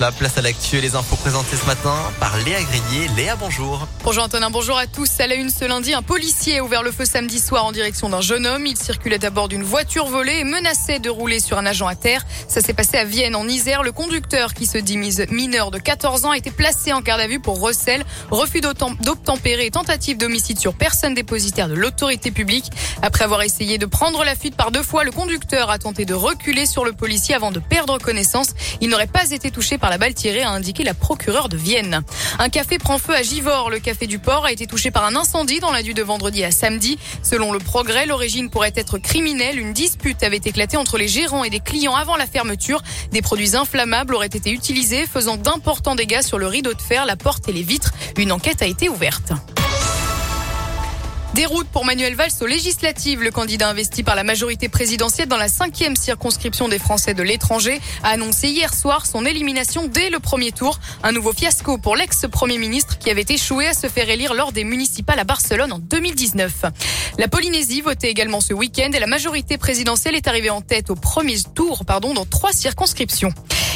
La place à l'actu et les infos présentées ce matin par Léa Grillier. Léa, bonjour. Bonjour Antonin, bonjour à tous. À la une ce lundi, un policier a ouvert le feu samedi soir en direction d'un jeune homme. Il circulait à bord d'une voiture volée et menaçait de rouler sur un agent à terre. Ça s'est passé à Vienne, en Isère. Le conducteur, qui se dit mineur de 14 ans, a été placé en garde à vue pour recel, refus d'obtempérer et tentative d'homicide sur personne dépositaire de l'autorité publique. Après avoir essayé de prendre la fuite par deux fois, le conducteur a tenté de reculer sur le policier avant de perdre connaissance. Il n'aurait pas été touché par la balle tirée, a indiqué la procureure de Vienne. Un café prend feu à Givors. Le café du port a été touché par un incendie dans la nuit de vendredi à samedi. Selon le progrès, l'origine pourrait être criminelle. Une dispute avait éclaté entre les gérants et des clients avant la fermeture. Des produits inflammables auraient été utilisés, faisant d'importants dégâts sur le rideau de fer, la porte et les vitres. Une enquête a été ouverte. Déroute pour Manuel Valls aux législatives. Le candidat investi par la majorité présidentielle dans la cinquième circonscription des Français de l'étranger a annoncé hier soir son élimination dès le premier tour. Un nouveau fiasco pour l'ex-premier ministre qui avait échoué à se faire élire lors des municipales à Barcelone en 2019. La Polynésie votait également ce week-end et la majorité présidentielle est arrivée en tête au premier tour pardon, dans trois circonscriptions.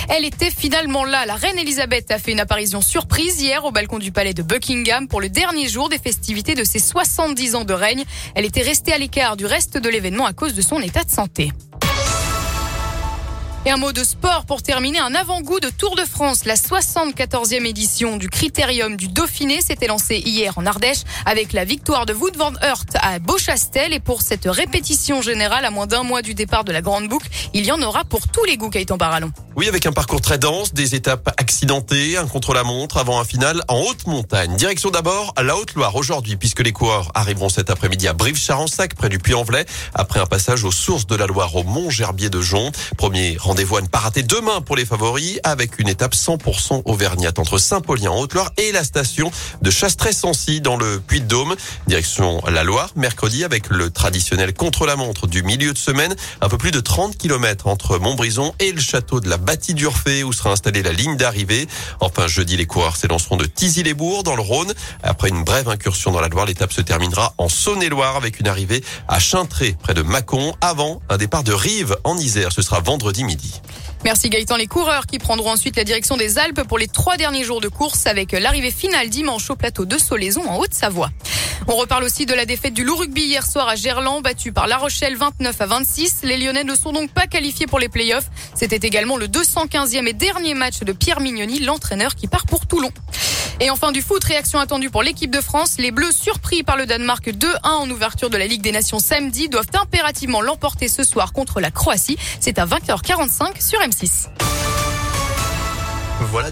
Elle était finalement là. La reine Elisabeth a fait une apparition surprise hier au balcon du palais de Buckingham pour le dernier jour des festivités de ses 70 ans de règne. Elle était restée à l'écart du reste de l'événement à cause de son état de santé. Et un mot de sport pour terminer, un avant-goût de Tour de France. La 74e édition du Critérium du Dauphiné s'était lancée hier en Ardèche avec la victoire de Wood van Aert à Beauchastel. Et pour cette répétition générale, à moins d'un mois du départ de la Grande Boucle, il y en aura pour tous les goûts, Gaëtan Barallon. Oui, avec un parcours très dense, des étapes accidentées, un contre-la-montre avant un final en haute montagne. Direction d'abord la Haute-Loire aujourd'hui, puisque les coureurs arriveront cet après-midi à Brive-Charensac, près du Puy-en-Velay, après un passage aux sources de la Loire au Mont-Gerbier de Jonc. Premier rendez-vous à ne pas rater demain pour les favoris, avec une étape 100% auvergnate entre Saint-Paulien en Haute-Loire et la station de Chastret-Sancy dans le Puy-de-Dôme. Direction la Loire, mercredi, avec le traditionnel contre-la-montre du milieu de semaine. Un peu plus de 30 km entre Montbrison et le château de la bâtie d'Urfé où sera installée la ligne d'arrivée. Enfin, jeudi, les coureurs s'élanceront de Tizy-les-Bourgs dans le Rhône. Après une brève incursion dans la Loire, l'étape se terminera en Saône-et-Loire avec une arrivée à Chintré, près de Mâcon, avant un départ de Rive en Isère. Ce sera vendredi midi. Merci Gaëtan. Les coureurs qui prendront ensuite la direction des Alpes pour les trois derniers jours de course avec l'arrivée finale dimanche au plateau de Solaison en Haute-Savoie. On reparle aussi de la défaite du Loup Rugby hier soir à Gerland, battu par La Rochelle 29 à 26. Les Lyonnais ne sont donc pas qualifiés pour les playoffs. C'était également le 215e et dernier match de Pierre Mignoni, l'entraîneur qui part pour Toulon. Et enfin du foot, réaction attendue pour l'équipe de France. Les Bleus, surpris par le Danemark 2-1 en ouverture de la Ligue des Nations samedi, doivent impérativement l'emporter ce soir contre la Croatie. C'est à 20h45 sur M6. Voilà.